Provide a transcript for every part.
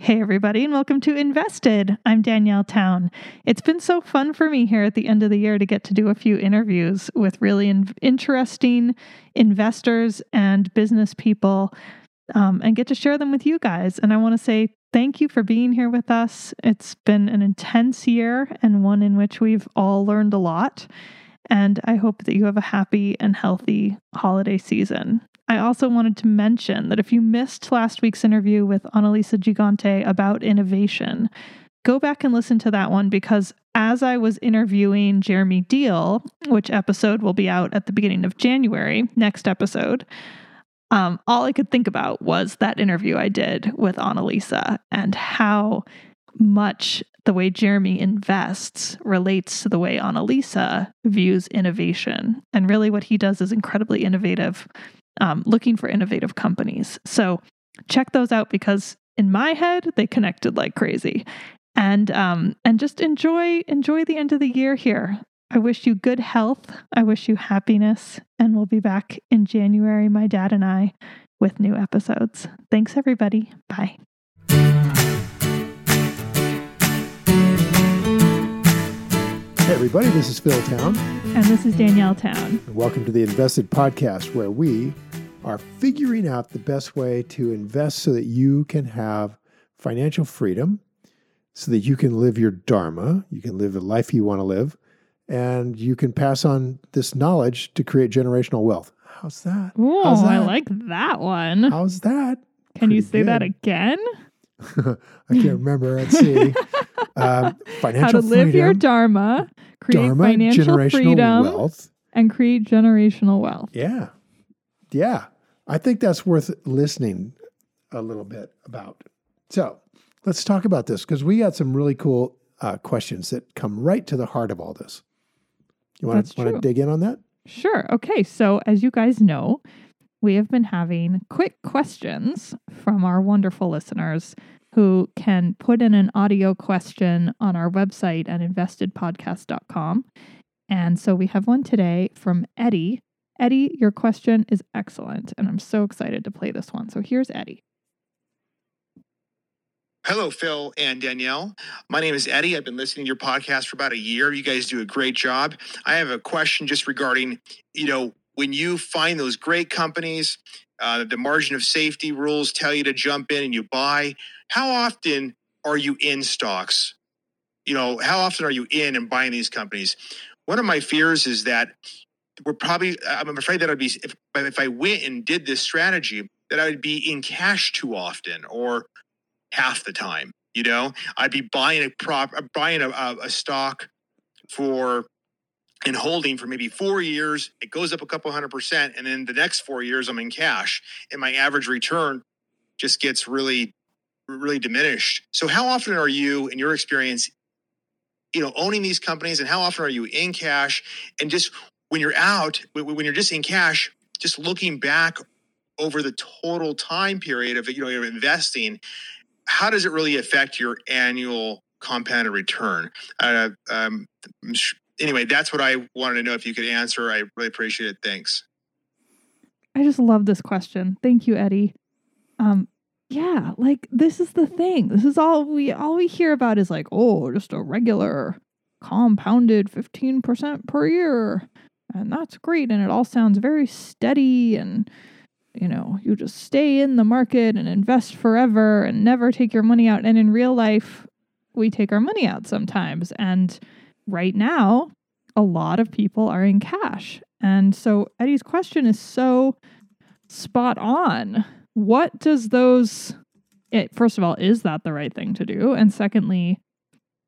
Hey, everybody, and welcome to Invested. I'm Danielle Town. It's been so fun for me here at the end of the year to get to do a few interviews with really in- interesting investors and business people um, and get to share them with you guys. And I want to say thank you for being here with us. It's been an intense year and one in which we've all learned a lot. And I hope that you have a happy and healthy holiday season. I also wanted to mention that if you missed last week's interview with Annalisa Gigante about innovation, go back and listen to that one because as I was interviewing Jeremy Deal, which episode will be out at the beginning of January, next episode, um, all I could think about was that interview I did with Annalisa and how much the way Jeremy invests relates to the way Annalisa views innovation. And really, what he does is incredibly innovative um, looking for innovative companies. So check those out because in my head they connected like crazy, and um, and just enjoy enjoy the end of the year here. I wish you good health. I wish you happiness, and we'll be back in January, my dad and I, with new episodes. Thanks, everybody. Bye. Hey, everybody, this is Phil Town. And this is Danielle Town. Welcome to the Invested Podcast, where we are figuring out the best way to invest so that you can have financial freedom, so that you can live your Dharma, you can live the life you want to live, and you can pass on this knowledge to create generational wealth. How's that? Oh, How's that? I like that one. How's that? Can you Pretty say that again? I can't remember. Let's see. Um, financial How to live freedom, your dharma, create Dharma, financial generational freedom, wealth. and create generational wealth. Yeah. Yeah. I think that's worth listening a little bit about. So let's talk about this because we got some really cool uh, questions that come right to the heart of all this. You want to want to dig in on that? Sure. Okay. So, as you guys know, we have been having quick questions from our wonderful listeners who can put in an audio question on our website at investedpodcast.com. And so we have one today from Eddie. Eddie, your question is excellent, and I'm so excited to play this one. So here's Eddie. Hello, Phil and Danielle. My name is Eddie. I've been listening to your podcast for about a year. You guys do a great job. I have a question just regarding, you know, when you find those great companies, uh, the margin of safety rules tell you to jump in and you buy. How often are you in stocks? You know, how often are you in and buying these companies? One of my fears is that we're probably, I'm afraid that I'd be, if, if I went and did this strategy, that I would be in cash too often or half the time. You know, I'd be buying a prop, buying a, a stock for and holding for maybe four years. It goes up a couple hundred percent, and then the next four years I'm in cash, and my average return just gets really, really diminished. So, how often are you, in your experience, you know, owning these companies, and how often are you in cash? And just when you're out, when you're just in cash, just looking back over the total time period of you know you're investing how does it really affect your annual compounded return? Uh, um, anyway, that's what I wanted to know if you could answer. I really appreciate it. Thanks. I just love this question. Thank you, Eddie. Um, yeah, like this is the thing. This is all we all we hear about is like, oh, just a regular compounded 15% per year. And that's great. And it all sounds very steady and you know, you just stay in the market and invest forever and never take your money out. And in real life, we take our money out sometimes. And right now, a lot of people are in cash. And so Eddie's question is so spot on. What does those, it, first of all, is that the right thing to do? And secondly,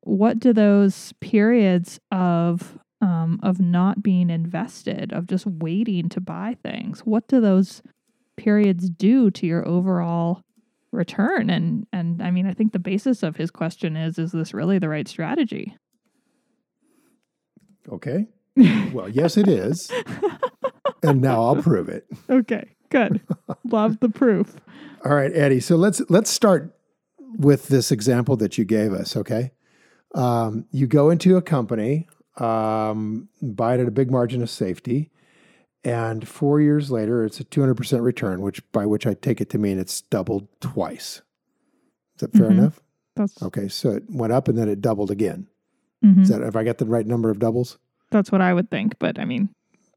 what do those periods of um, of not being invested, of just waiting to buy things, what do those periods do to your overall return? And and I I mean, I think the basis of his question is is this really the right strategy? Okay. Well, yes, it is. and now I'll prove it. Okay, good. Love the proof. All right, Eddie. So let's let's start with this example that you gave us. Okay, um, you go into a company, um, buy it at a big margin of safety, and four years later, it's a two hundred percent return, which by which I take it to mean it's doubled twice. Is that fair Mhm. enough? That's Okay, so it went up and then it doubled again. Mhm. Is that have I got the right number of doubles? that's what I would think, but I mean,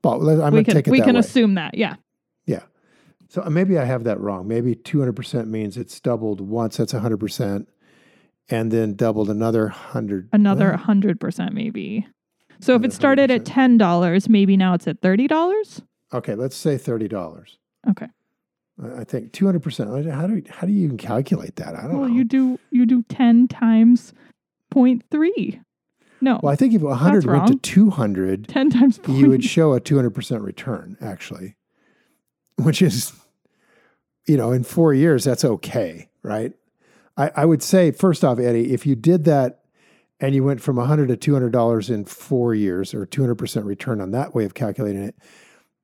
Well, I'm we can take it we can way. assume that. Yeah. Yeah. So uh, maybe I have that wrong. Maybe 200% means it's doubled once, that's 100%, and then doubled another 100. Another hundred percent maybe. So if it started at 100%. ten dollars, maybe now it's at thirty dollars. okay, let's say $30. Okay. I think 200%. How do, how do you even calculate that? I don't Well, know. you do you do ten times 0.3. No, well, I think if 100 went to wrong. 200, ten times point. you would show a 200% return, actually, which is, you know, in four years, that's okay, right? I, I would say, first off, Eddie, if you did that and you went from 100 to $200 in four years or 200% return on that way of calculating it,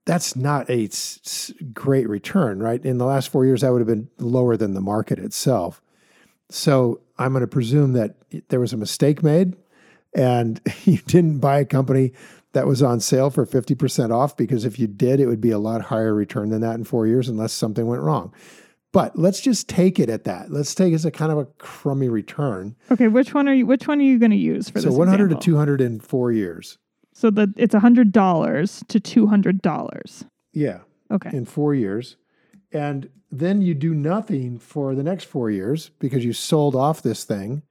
that's not a great return, right? In the last four years, that would have been lower than the market itself. So I'm going to presume that there was a mistake made and you didn't buy a company that was on sale for 50% off because if you did, it would be a lot higher return than that in four years unless something went wrong. But let's just take it at that. Let's take it as a kind of a crummy return. Okay, which one are you? Which one are you going to use for this? So 100 example? to 200 in four years. So that it's hundred dollars to two hundred dollars. Yeah, Okay. in four years. And then you do nothing for the next four years because you sold off this thing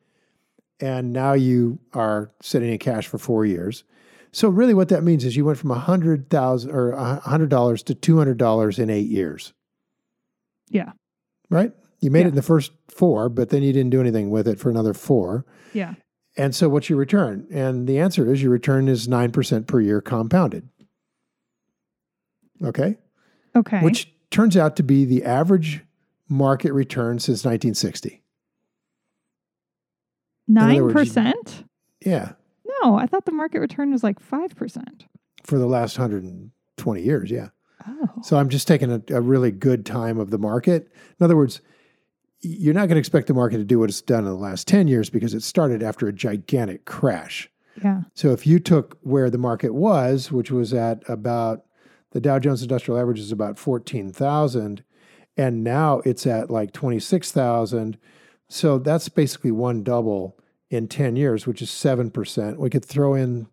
and now you are sitting in cash for four years. So really what that means is you went from a hundred thousand or a hundred dollars to two hundred dollars in eight years. Yeah. Right? You made Yeah. it in the first four, but then you didn't do anything with it for another four. Yeah. And so what's your return? And the answer is your return is nine percent per year compounded. Okay? Okay. which turns out to be the average market return since 1960. Nine percent? Yeah, No, I thought the market return was like five percent. for the last 120 years. Yeah. Oh. So I'm just taking a, a really good time of the market. In other words, you're not going to expect the market to do what it's done in the last 10 years because it started after a gigantic crash. Yeah. So if you took where the market was, which was at about the Dow Jones Industrial Average is about 14,000 and now it's at like 26,000. So that's basically one double in 10 years, which is 7%. We could throw in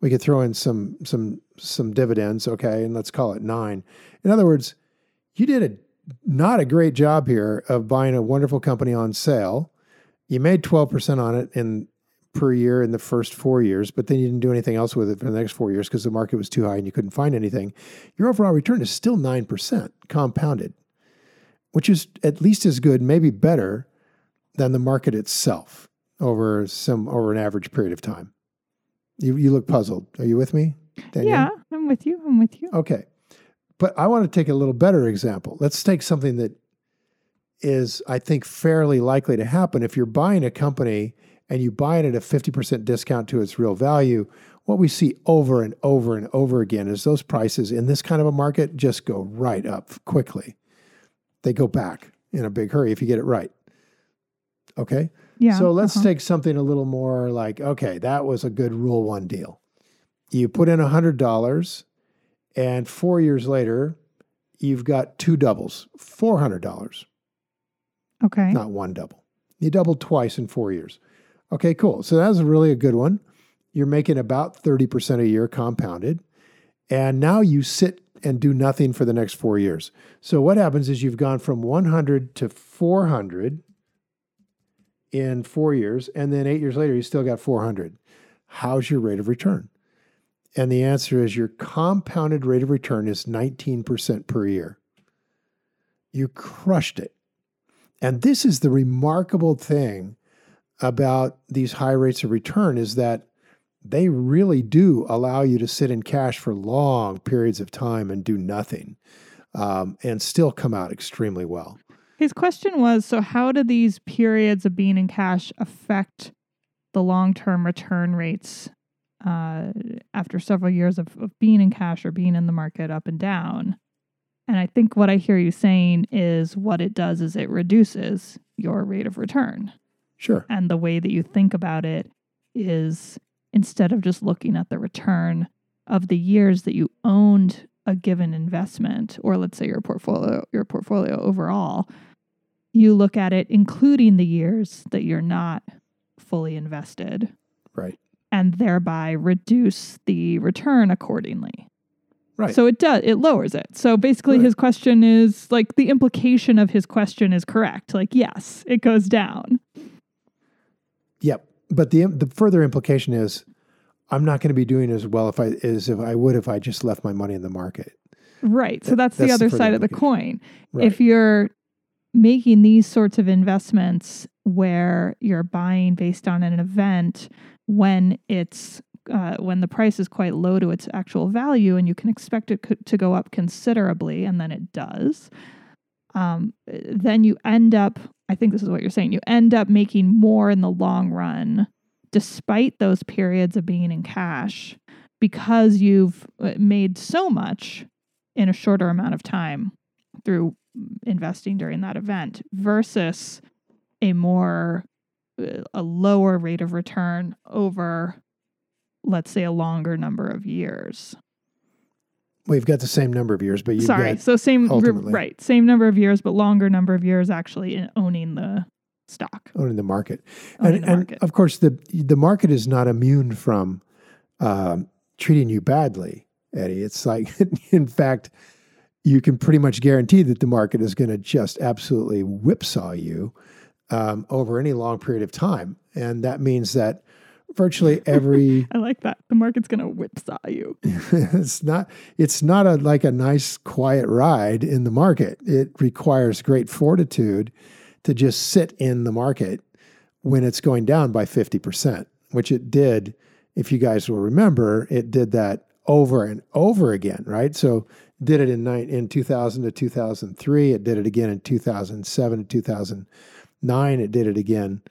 we could throw in some some some dividends, okay, and let's call it 9. In other words, you did a not a great job here of buying a wonderful company on sale. You made 12% on it in per year in the first four years, but then you didn't do anything else with it for the next four years because the market was too high and you couldn't find anything. Your overall return is still 9% compounded, which is at least as good, maybe better than the market itself over some over an average period of time. You you look puzzled. Are you with me? Danielle? Yeah, I'm with you. I'm with you. Okay. But I want to take a little better example. Let's take something that is, I think, fairly likely to happen. If you're buying a company and you buy it at a 50% discount to its real value, what we see over and over and over again is those prices in this kind of a market just go right up quickly. They go back in a big hurry if you get it right. Okay. Yeah. So let's uh-huh. take something a little more like, okay, that was a good rule one deal. You put in $100, and four years later, you've got two doubles, $400, Okay. not one double. You doubled twice in four years. Okay, cool. So that was really a good one. You're making about 30% a year compounded. And now you sit and do nothing for the next four years. So what happens is you've gone from 100 to 400 in four years, and then eight years later, you still got 400. How's your rate of return? And the answer is your compounded rate of return is 19% per year. You crushed it. And this is the remarkable thing about these high rates of return is that they really do allow you to sit in cash for long periods of time and do nothing um, and still come out extremely well. His question was so, how do these periods of being in cash affect the long term return rates uh, after several years of, of being in cash or being in the market up and down? And I think what I hear you saying is what it does is it reduces your rate of return. Sure. And the way that you think about it is instead of just looking at the return of the years that you owned a given investment or let's say your portfolio your portfolio overall you look at it including the years that you're not fully invested Right. and thereby reduce the return accordingly Right. so it does it lowers it so basically Right. his question is like the implication of his question is correct like yes it goes down Yep. But the the further implication is I'm not going to be doing as well if I as if I would if I just left my money in the market. Right. So that's, the that's the other side of the coin. Right. If you're making these sorts of investments where you're buying based on an event when it's uh, when the price is quite low to its actual value and you can expect it co- to go up considerably and then it does um, then you end up i think this is what you're saying you end up making more in the long run despite those periods of being in cash because you've uh, made so much in a shorter amount of time through investing during that event versus a more uh, a lower rate of return over let's say a longer number of years. We've got the same number of years, but you've sorry so same ultimately- right same number of years but longer number of years actually in owning the stock owning the market. owning and the and market of course the the market is not immune from um, treating you badly, Eddie. It's like in fact you can pretty much guarantee that the market is going to just absolutely whipsaw you um, over any long period of time, and that means that virtually every i like that the market's going to whipsaw you it's not it's not a like a nice quiet ride in the market. It requires great fortitude to just sit in the market when it's going down by 50%, which it did if you guys will remember, it did that over and over again, right? So did it in in 2000 to 2003, it did it again in 2007 to 2009, it did it again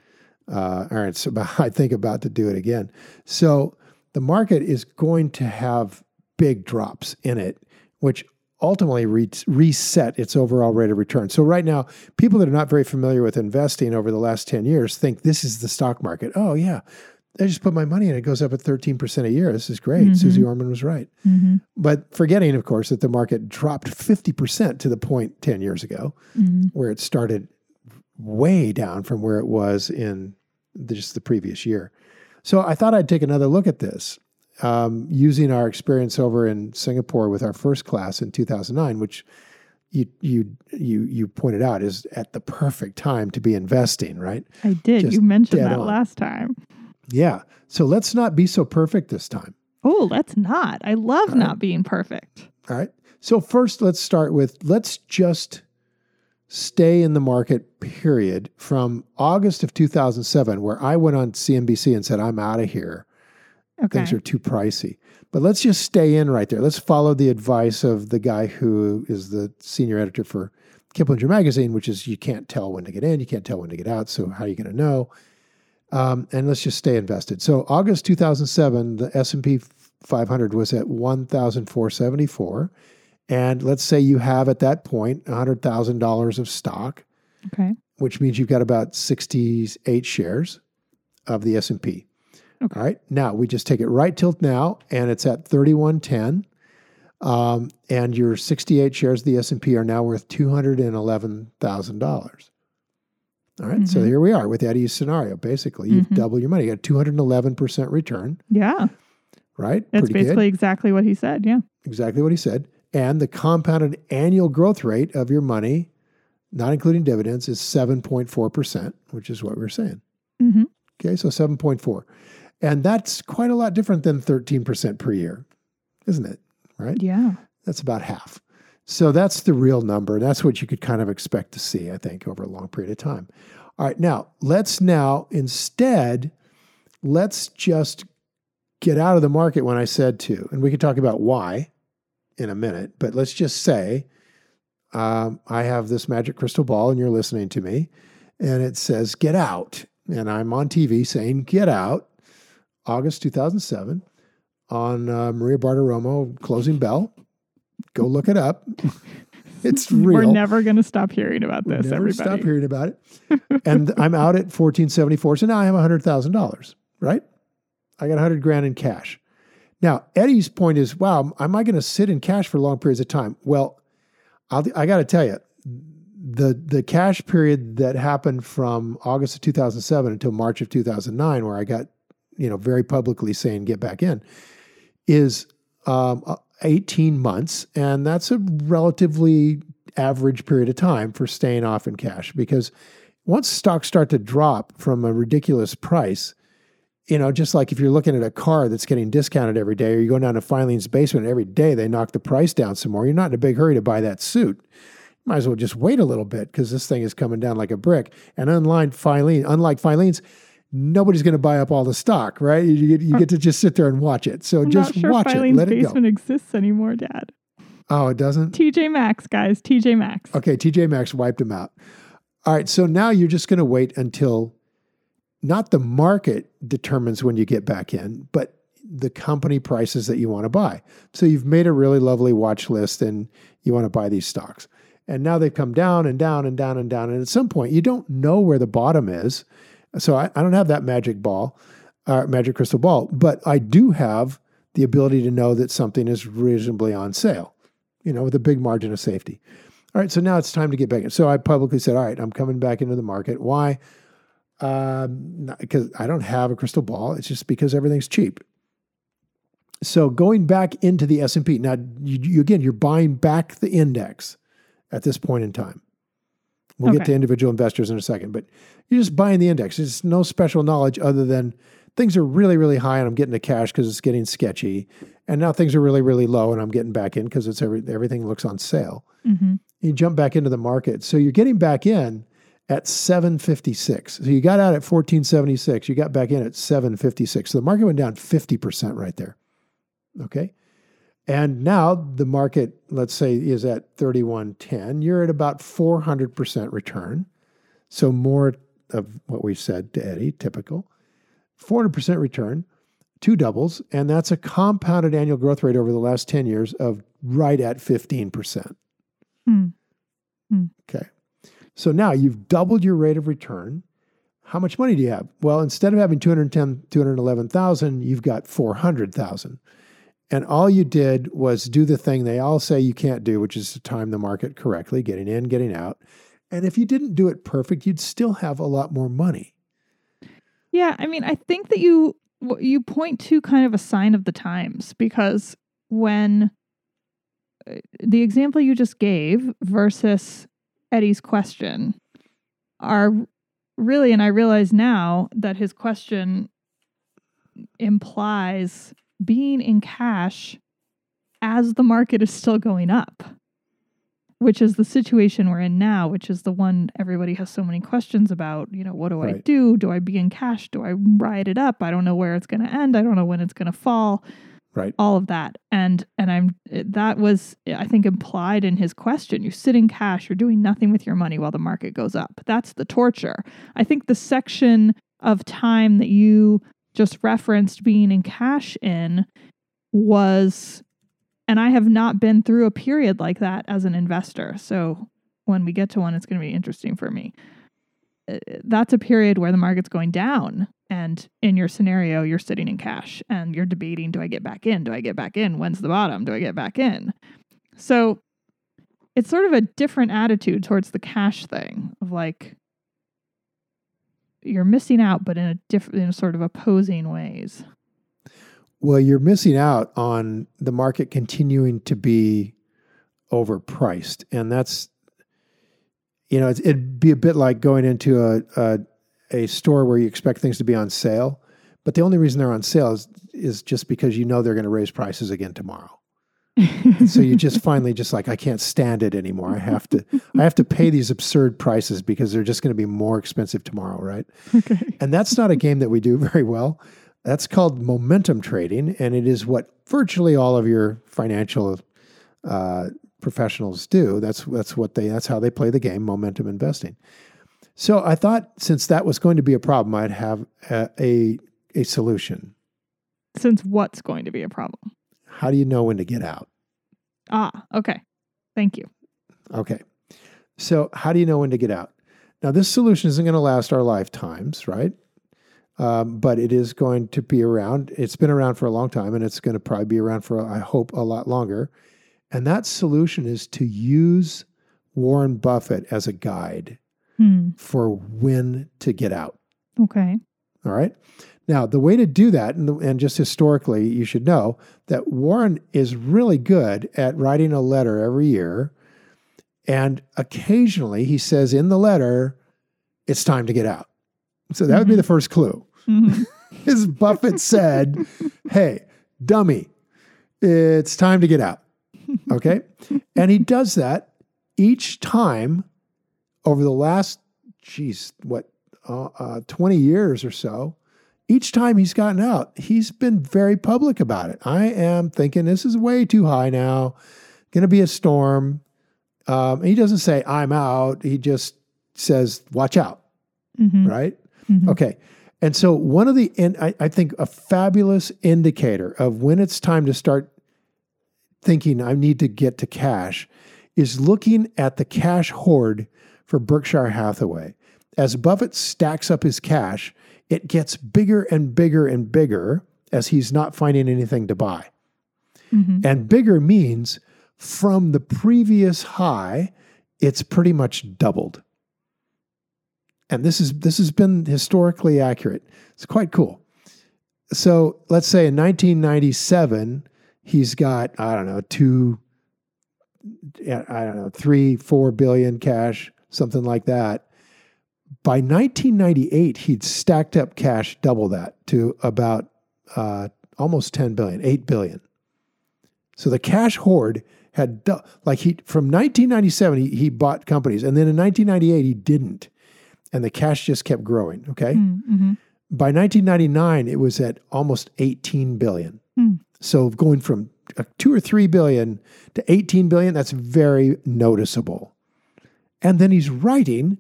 uh, or it's about, I think about to do it again. So the market is going to have big drops in it, which ultimately re- reset its overall rate of return. So right now, people that are not very familiar with investing over the last 10 years think this is the stock market. Oh yeah, I just put my money in, it goes up at 13% a year. This is great. Mhm. Susie Orman was right. mm-hmm. But forgetting, of course, that the market dropped 50% to the point 10 years ago Mm-hmm. where it started way down from where it was in the, just the previous year. So I thought I'd take another look at this um, using our experience over in Singapore with our first class in 2009, which you you you you pointed out is at the perfect time to be investing, right? i did Just you mentioned that on. last time Yeah. So let's not be so perfect this time. oh let's not i love All right. not being perfect All right. So first, let's start with let's just stay in the market. Period. From August of 2007, where I went on CNBC and said, "I'm out of here. Okay Things are too pricey." But let's just stay in right there. Let's follow the advice of the guy who is the senior editor for Kiplinger magazine, which is you can't tell when to get in, you can't tell when to get out. So how are you going to know? Um, and let's just stay invested. So August 2007, the S&P 500 was at 1,474. And let's say you have at that point $100,000 of stock, okay which means you've got about 68 shares of the S&P. Okay. All right. Now we just take it right till now and it's at 3110. Um, and your 68 shares of the S&P are now worth $211,000. All right, so Mhm. here we are with Eddie's scenario. Basically, you've Mhm. doubled your money. You got 211% return, yeah right? that's Pretty basically good. exactly what he said yeah Exactly what he said. And the compounded annual growth rate of your money, not including dividends, is 7.4%, which is what we're saying. mm-hmm. Okay, so 7.4. And that's quite a lot different than 13% per year, isn't it? Right? yeah That's about half. So that's the real number. That's what you could kind of expect to see, I think, over a long period of time. All right, now let's now instead, let's just get out of the market when I said to, and we can talk about why in a minute, but let's just say um, I have this magic crystal ball and you're listening to me, and it says, Get out. And I'm on TV saying, Get out, August 2007, on uh, Maria Bartiromo, Closing Bell. Go look it up. it's real. We're never going to stop hearing about this, Never everybody. stop hearing about it. and I'm out at 1474. So now I have $100,000, right? I got 100 grand in cash. Now, Eddie's point is, wow, am I going to sit in cash for long periods of time? Well, I'll, I got to tell you, the the cash period that happened from August of 2007 until March of 2009, where I got, you know, very publicly saying get back in, is um, uh, 18 months, and that's a relatively average period of time for staying off in cash because once stocks start to drop from a ridiculous price, you know, just like if you're looking at a car that's getting discounted every day, or you go down to Filene's basement every day, they knock the price down some more. You're not in a big hurry to buy that suit. You might as well just wait a little bit because this thing is coming down like a brick. And unlike Filene, unlike Filene's, nobody's going to buy up all the stock, right? You get, you get to just sit there and watch it. So I'm just sure watch Filene's it. Let it go. basement exists anymore, Dad. Oh, it doesn't? TJ Maxx, guys. TJ Maxx. Okay, TJ Maxx wiped them out. All right, so now you're just going to wait until not the market determines when you get back in, but the company prices that you want to buy. So you've made a really lovely watch list and you want to buy these stocks. And now they've come down and down and down and down. And at some point, you don't know where the bottom is. So I, I don't have that magic ball, uh, magic crystal ball, but I do have the ability to know that something is reasonably on sale, you know, with a big margin of safety. All right, so now it's time to get back in. So I publicly said, all right, I'm coming back into the market. Why? Um, because I don't have a crystal ball. It's just because everything's cheap. So going back into the S&P. Now, you, you, again, you're buying back the index at this point in time. We'll get to individual investors in a second, but you're just buying the index. There's no special knowledge other than things are really, really high and I'm getting the cash because it's getting sketchy. And now things are really, really low and I'm getting back in because it's every, everything looks on sale. hmm You jump back into the market. So you're getting back in at 756. So you got out at 1476. You got back in at 756. So the market went down 50% right there. Okay. And now the market, let's say, is at 3110. You're at about 400% return. So more of what we said to Eddie, typical. 400% return, two doubles, and that's a compounded annual growth rate over the last 10 years of right at 15%. Hmm. Okay. So now you've doubled your rate of return. How much money do you have? Well, instead of having 210, 211,000, you've got 400,000. And all you did was do the thing they all say you can't do, which is to time the market correctly, getting in, getting out. And if you didn't do it perfect, you'd still have a lot more money. Yeah, I mean, I think that you you point to kind of a sign of the times because when uh, the example you just gave versus Eddie's question are really, and I realize now that his question implies being in cash as the market is still going up, which is the situation we're in now, which is the one everybody has so many questions about. You know, what do I do? Do I be in cash? Do I ride it up? I don't know where it's going to end. I don't know when it's going to fall. Right. All of that, and and I'm that was I think implied in his question. You sit in cash. You're doing nothing with your money while the market goes up. That's the torture. I think the section of time that you just referenced being in cash in was and I have not been through a period like that as an investor. So when we get to one, it's going to be interesting for me. Uh, That's a period where the market's going down. And in your scenario, you're sitting in cash and you're debating do I get back in? Do I get back in? When's the bottom? Do I get back in? So it's sort of a different attitude towards the cash thing of like, you're missing out, but in a different, in sort of opposing ways. Well, you're missing out on the market continuing to be overpriced. And that's, you know, it'd be a bit like going into a, a, a store where you expect things to be on sale, but the only reason they're on sale is, is just because you know they're going to raise prices again tomorrow. So you just finally just like I can't stand it anymore. I have to I have to pay these absurd prices because they're just going to be more expensive tomorrow, right? okay. And that's not a game that we do very well. That's called momentum trading, and it is what virtually all of your financial uh, professionals do. That's that's what they that's how they play the game, momentum investing. So I thought since that was going to be a problem, I'd have a, a, a solution. Since what's going to be a problem? How do you know when to get out? Ah, okay. Thank you. Okay. So how do you know when to get out? Now this solution isn't going to last our lifetimes, right? Um, but it is going to be around. It's been around for a long time, and it's going to probably be around for, I hope, a lot longer. And that solution is to use Warren Buffett as a guide Hmm. for when to get out. Okay. All right. Now, the way to do that, and, and just historically, you should know that Warren is really good at writing a letter every year. And occasionally he says in the letter, it's time to get out. So that would be Mhm. the first clue. Mhm. Is Buffett said, hey, dummy, it's time to get out. Okay. and he does that each time over the last, geez, what, uh, uh, 20 years or so. Each time he's gotten out, he's been very public about it. I am thinking this is way too high now, going to be a storm. Um, he doesn't say, I'm out. He just says, watch out, Mhm. right? Mhm. Okay. And so one of the, and I, I think a fabulous indicator of when it's time to start thinking I need to get to cash is looking at the cash hoard for Berkshire Hathaway. As Buffett stacks up his cash, it gets bigger and bigger and bigger as he's not finding anything to buy. Mhm. And bigger means from the previous high, it's pretty much doubled. And this is this has been historically accurate. It's quite cool. So let's say in 1997, he's got, I don't know, two, I don't know, three, four billion cash, something like that. By 1998, he'd stacked up cash double that to about uh, almost 10 billion, 8 billion. So the cash hoard had du- like he from 1997 he, he bought companies and then in 1998 he didn't and the cash just kept growing okay Mm, mhm. by 1999 it was at almost 18 billion Hmm. so going from uh, 2 or 3 billion to 18 billion that's very noticeable and then he's writing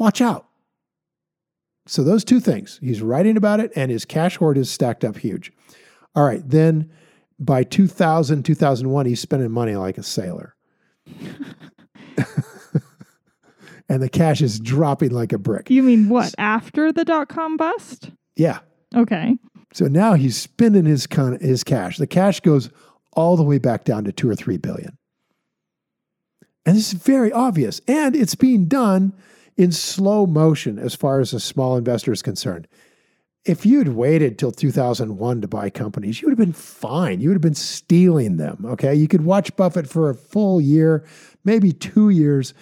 watch out so those two things he's writing about it and his cash hoard is stacked up huge all right then by 2000 2001 he's spending money like a sailor and the cash is dropping like a brick You mean what? After the dot com bust? yeah Okay. So now he's spending his con- his cash. The cash goes all the way back down to two or three billion. And this is very obvious. And it's being done in slow motion as far as a small investor is concerned. If you'd waited till 2001 to buy companies, you would have been fine. You would have been stealing them. Okay. You could watch Buffett for a full year, maybe two years,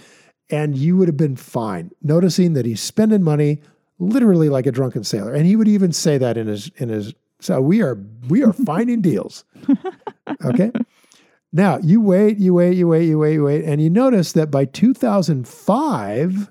and you would have been fine. Noticing that he's spending money literally like a drunken sailor. And he would even say that in his in his so we are we are finding deals. Okay. Now you wait, you wait, you wait, you wait, you wait, and you notice that by 2005,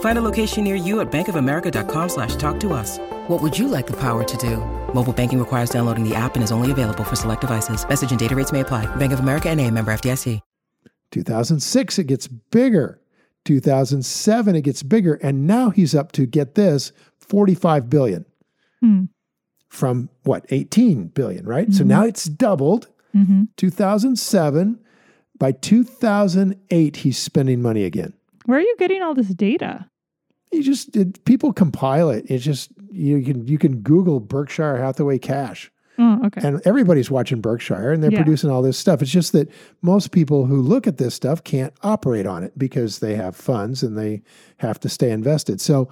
Find a location near you at bankofamerica.com slash talk to us. What would you like the power to do? Mobile banking requires downloading the app and is only available for select devices. Message and data rates may apply. Bank of America and a member FDIC. 2006, it gets bigger. 2007, it gets bigger. And now he's up to, get this, 45 billion Hmm. from what, 18 billion, right? So now it's doubled. hmm 2007. By 2008, he's spending money again. Where are you getting all this data? You just it, people compile it. It's just you can you can Google Berkshire Hathaway cash, Oh, okay. and everybody's watching Berkshire, and they're Yeah. producing all this stuff. It's just that most people who look at this stuff can't operate on it because they have funds and they have to stay invested. So,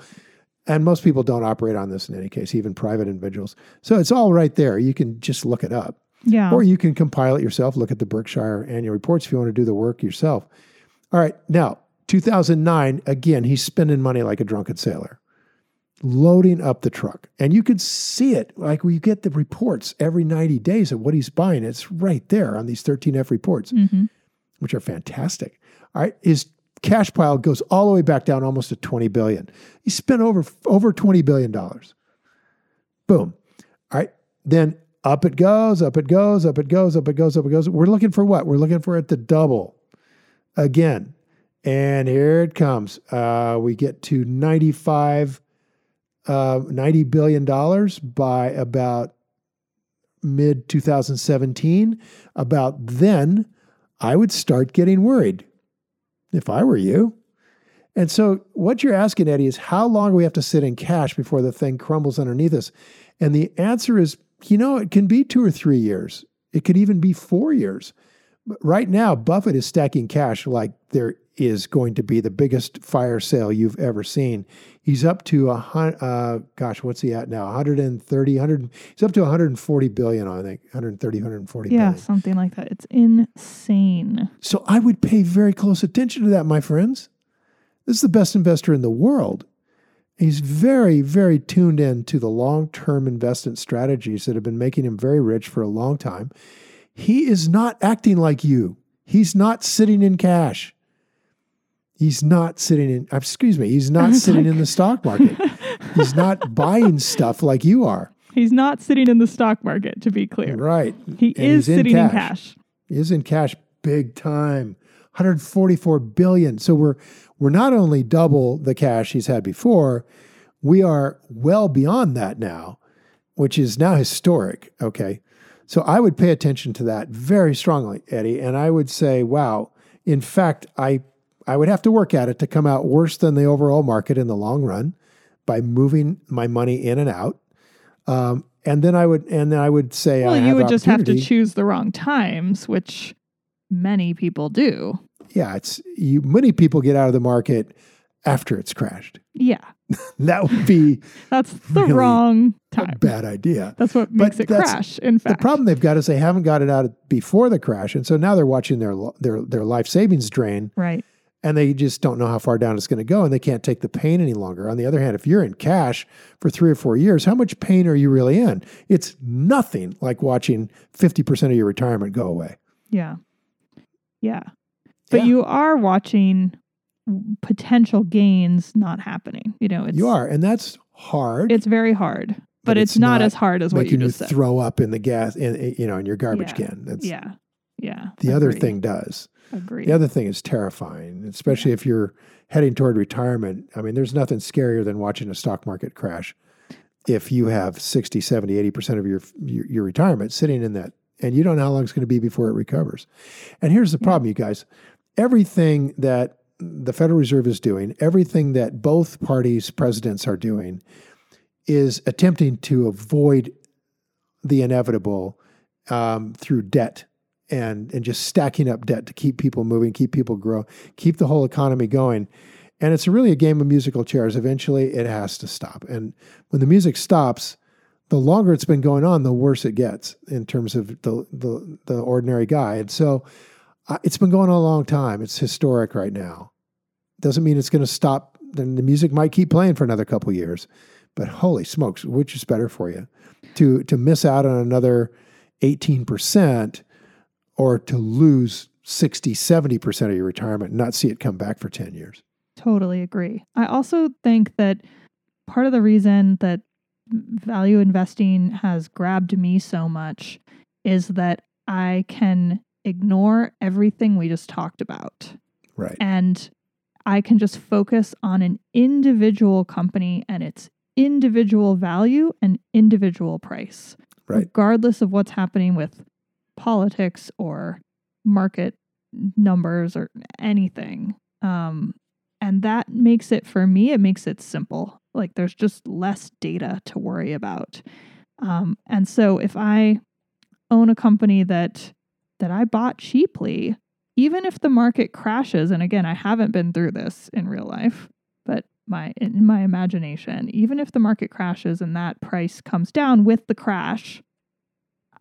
and most people don't operate on this in any case, even private individuals. So it's all right there. You can just look it up. yeah. Or you can compile it yourself, look at the Berkshire annual reports if you want to do the work yourself. All right, now 2009, again, he's spending money like a drunken sailor. loading up the truck. And you could see it. Like we get the reports every 90 days of what he's buying. It's right there on these 13F reports, hmm which are fantastic. All right. His cash pile goes all the way back down almost to 20 billion. He spent over over 20 billion dollars. Boom. All right. Then up it goes, up it goes, up it goes, up it goes, up it goes. We're looking for what? We're looking for it to double again. And here it comes. Uh, we get to 95, uh, 90 billion dollars by about mid 2017. About then, I would start getting worried if I were you. And so, what you're asking, Eddie, is how long do we have to sit in cash before the thing crumbles underneath us? And the answer is, you know, it can be two or three years. It could even be four years. Right now, Buffett is stacking cash like there is going to be the biggest fire sale you've ever seen. He's up to a hundred, uh, gosh, what's he at now? 130, 100, he's up to 140 billion, I think, 130, 140 Yeah, billion. something like that. It's insane. So I would pay very close attention to that, my friends. This is the best investor in the world. He's very, very tuned in to the long term investment strategies that have been making him very rich for a long time. He is not acting like you. He's not sitting in cash. He's not sitting in, excuse me, he's not sitting like- in the stock market. he's not buying stuff like you are. He's not sitting in the stock market, to be clear. Right. He And is in sitting in cash. cash. He is in cash big time. 144 billion. So we're we're not only double the cash he's had before, we are well beyond that now, which is now historic. Okay. So I would pay attention to that very strongly, Eddie. And I would say, wow, in fact, I I would have to work at it to come out worse than the overall market in the long run by moving my money in and out. Um, and then I would and then I would say Well, you would just have to choose the wrong times, which many people do. yeah, it's you. Many people get out of the market after it's crashed. Yeah, That would be that's the Really wrong a time. bad idea. That's what But makes it crash. In fact, The problem they've got is they haven't got it out before the crash, and so now they're watching their their their life savings drain, right? and they just don't know how far down it's going to go, and they can't take the pain any longer. On the other hand, if you're in cash for three or four years, how much pain are you really in? It's nothing like watching fifty percent of your retirement go away. Yeah, yeah. But Yeah. you are watching potential gains not happening. You know, it's you are, and that's hard. It's very hard, but, But it's, it's not, as hard as what you just said. throw up in the gas, in you know, in your garbage Yeah. can. That's yeah, yeah. the other thing does. Agree. The other thing is terrifying, especially if you're heading toward retirement. I mean, there's nothing scarier than watching a stock market crash. If you have 60, 70, 80% of your, your, your retirement sitting in that, and you don't know how long it's going to be before it recovers. And here's the Yeah. problem, you guys. Everything that the Federal Reserve is doing, everything that both parties' presidents are doing, is attempting to avoid the inevitable um, through debt and and just stacking up debt to keep people moving, keep people grow, keep the whole economy going. And it's really a game of musical chairs. Eventually, it has to stop. And when the music stops, the longer it's been going on, the worse it gets in terms of the the, the ordinary guy. And so, it's been going on a long time. It's historic right now. Doesn't mean it's going to stop. Then the music might keep playing for another couple years. But holy smokes, which is better for you? To to miss out on another 18% or to lose 60, 70% of your retirement and not see it come back for 10 years. Totally agree. I also think that part of the reason that value investing has grabbed me so much is that I can ignore everything we just talked about Right. and I can just focus on an individual company and its individual value and individual price, Right. regardless of what's happening with politics or market numbers or anything. Um, and that makes it for me, it makes it simple. Like there's just less data to worry about. Um, and so if I own a company that that I bought cheaply, even if the market crashes, and again, I haven't been through this in real life, but my in my imagination, even if the market crashes and that price comes down with the crash,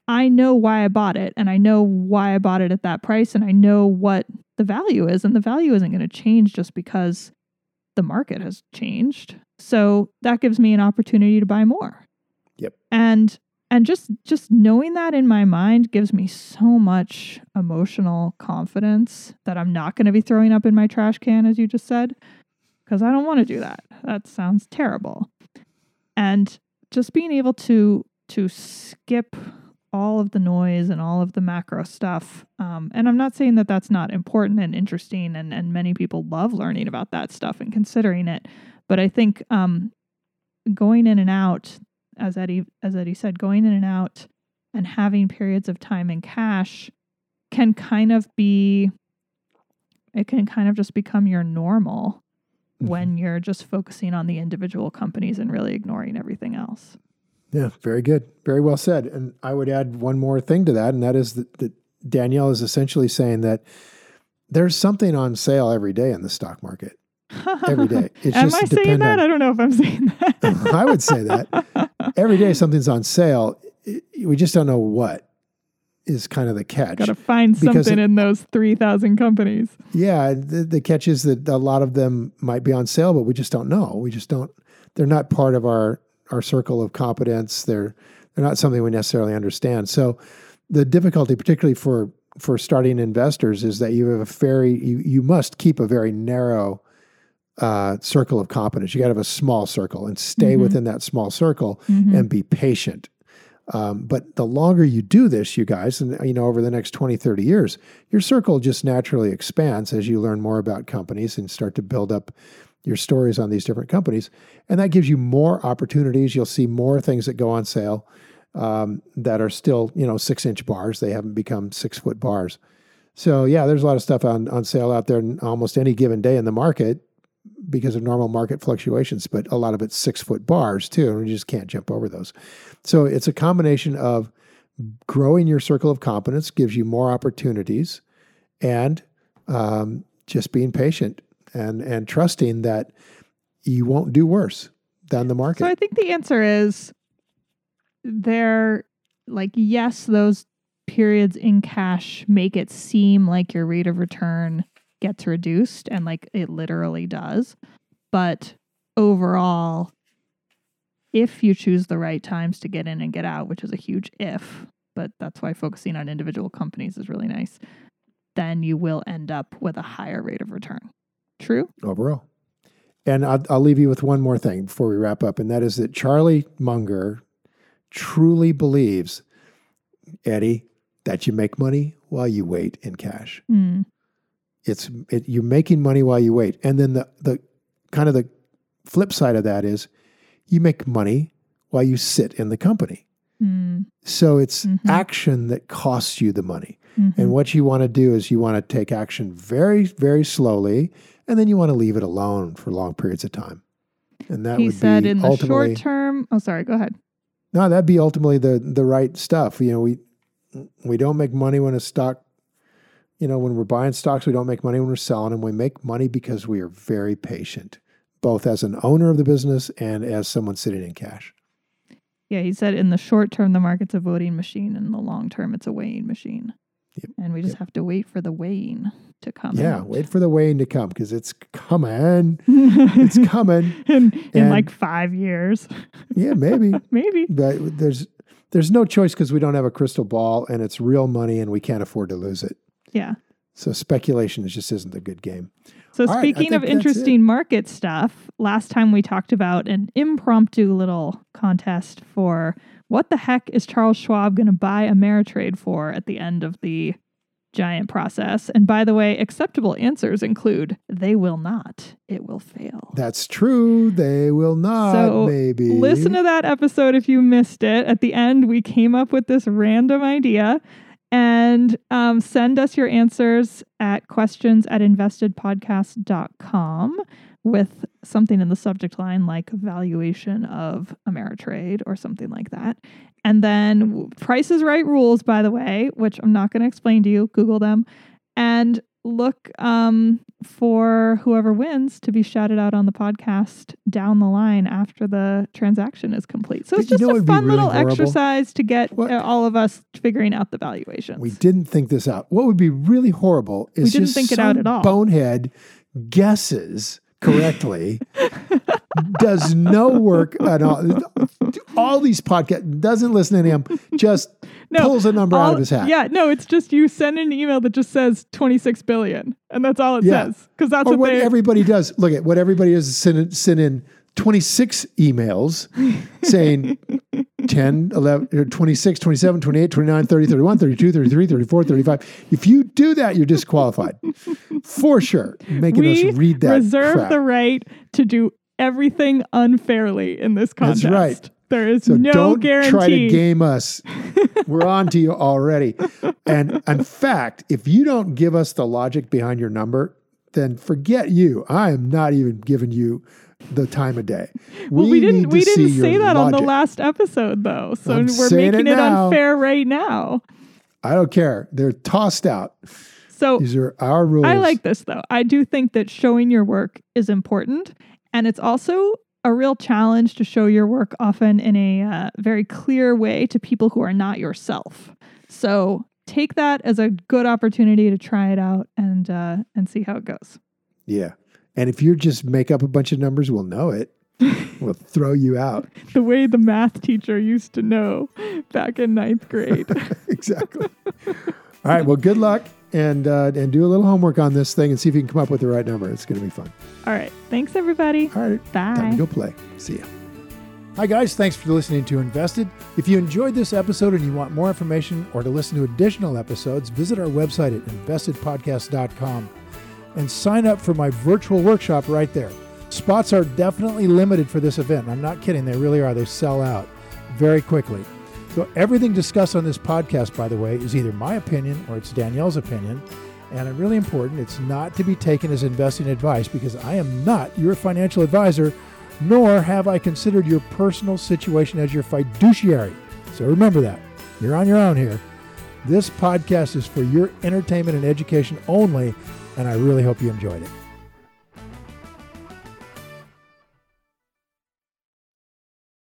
I know why I bought it and I know why I bought it at that price and I know what the value is and the value isn't going to change just because the market has changed. So that gives me an opportunity to buy more. Yep. And and just just knowing that in my mind gives me so much emotional confidence that I'm not going to be throwing up in my trash can as you just said because I don't want to do that. That sounds terrible. And just being able to to skip all of the noise and all of the macro stuff. Um, and I'm not saying that that's not important and interesting, and, and many people love learning about that stuff and considering it. But I think um, going in and out, as Eddie as Eddie said, going in and out and having periods of time in cash can kind of be it can kind of just become your normal Mhm. when you're just focusing on the individual companies and really ignoring everything else. Yeah, very good. Very well said. And I would add one more thing to that, and that is that, that Danielle is essentially saying that there's something on sale every day in the stock market. Every day. It's Am just I saying that? on- I don't know if I'm saying that. I would say that. Every day something's on sale. We just don't know what is kind of the catch. Got to find something it- in those 3,000 companies. Yeah, the, the catch is that a lot of them might be on sale, but we just don't know. We just don't. They're not part of our our circle of competence. They're they're not something we necessarily understand. So the difficulty, particularly for for starting investors, is that you have a very you you must keep a very narrow uh, circle of competence. You got to have a small circle and stay Mhm. within that small circle Mhm. and be patient. Um, but the longer you do this, you guys, and you know, over the next 20, 30 years, your circle just naturally expands as you learn more about companies and start to build up your stories on these different companies. And that gives you more opportunities. You'll see more things that go on sale um, that are still, you know, six inch bars. They haven't become six foot bars. So yeah, there's a lot of stuff on, on sale out there almost any given day in the market because of normal market fluctuations, but a lot of it's six foot bars too, and you just can't jump over those. So it's a combination of growing your circle of competence gives you more opportunities, and um, just being patient and and trusting that you won't do worse than the market. So I think the answer is there, like, yes, those periods in cash make it seem like your rate of return gets reduced, and like it literally does. But overall, if you choose the right times to get in and get out, which is a huge if, but that's why focusing on individual companies is really nice, then you will end up with a higher rate of return. True? overall. And I'll, I'll leave you with one more thing before we wrap up, and that is that Charlie Munger truly believes, Eddie, that you make money while you wait in cash. Hmm. It's it, you're making money while you wait, and then the the kind of the flip side of that is you make money while you sit in the company. Hmm. So it's Mhm. action that costs you the money. Mhm. And what you want to do is you want to take action very, very slowly, and then you want to leave it alone for long periods of time. And that he would said be in the short term. Oh, sorry. Go ahead. no, that'd be ultimately the the right stuff. You know, we we don't make money when a stock, you know, when we're buying stocks, we don't make money when we're selling them. We make money because we are very patient, both as an owner of the business and as someone sitting in cash. Yeah, he said in the short term the market's a voting machine, in the long term it's a weighing machine. Yep. And we just Yep. have to wait for the weighing to come. Yeah, out. wait for the weighing to come because it's coming. It's coming. in in like five years, Yeah, maybe. maybe. but there's there's no choice because we don't have a crystal ball and it's real money and we can't afford to lose it. Yeah. So speculation is just isn't a good game. So All right, speaking of that's it. interesting market stuff, last time we talked about an impromptu little contest for what the heck is Charles Schwab going to buy Ameritrade for at the end of the giant process. And by the way, acceptable answers include they will not. It will fail. That's true. They will not. So, maybe Listen to that episode if you missed it. At the end, we came up with this random idea. And um, send us your answers at questions at investedpodcast.com with something in the subject line like valuation of Ameritrade or something like that. And then Price is Right rules, by the way, which I'm not going to explain to you. Google them. And look um, for whoever wins to be shouted out on the podcast down the line after the transaction is complete. So But it's you just know a fun really little horrible? exercise to get What? uh, all of us figuring out the valuations. we didn't think this out. What would be really horrible is We didn't just think it out at all. Bonehead guesses correctly does no work at all. All these podcasts doesn't listen to any of them. Just No, pulls a number out of his hat. Yeah, no, it's just you send an email that just says 26 billion, and that's all it Yeah. says. Because that's what, what everybody does. Look at what everybody does is send in, send in 26 emails saying 10, 11, 26, 27, 28, 29, 30, 31, 32, 33, 34, 35. If you do that, you're disqualified for sure. Making we us read that. reserve crap. the right to do everything unfairly in this That's right. There is So no don't guarantee. try to game us. We're on to you already. And in fact, if you don't give us the logic behind your number, then forget you. I am not even giving you the time of day. well, we, didn't. We didn't say that on the last episode, though. So I'm we're making it it, unfair right now. I don't care. They're tossed out. So These are our rules. I like this though. I do think that showing your work is important, and it's also a real challenge to show your work often in a uh, very clear way to people who are not yourself. So take that as a good opportunity to try it out and uh, and see how it goes. Yeah. And if you just make up a bunch of numbers, we'll know it. we'll throw you out. The way the math teacher used to know back in ninth grade. exactly. All right. Well, good luck and uh, and do a little homework on this thing and see if you can come up with the right number. It's going to be fun. All right. Thanks, everybody. All right. Bye. Time to go play. See ya. Hi, guys. Thanks for listening to Invested. If you enjoyed this episode and you want more information or to listen to additional episodes, visit our website at investedpodcast.com and sign up for my virtual workshop right there. Spots are definitely limited for this event. I'm not kidding. They really are. They sell out very quickly. So, everything discussed on this podcast, by the way, is either my opinion or it's Danielle's opinion. And really important, it's not to be taken as investing advice because I am not your financial advisor, nor have I considered your personal situation as your fiduciary. So remember that. You're on your own here. This podcast is for your entertainment and education only, and I really hope you enjoyed it.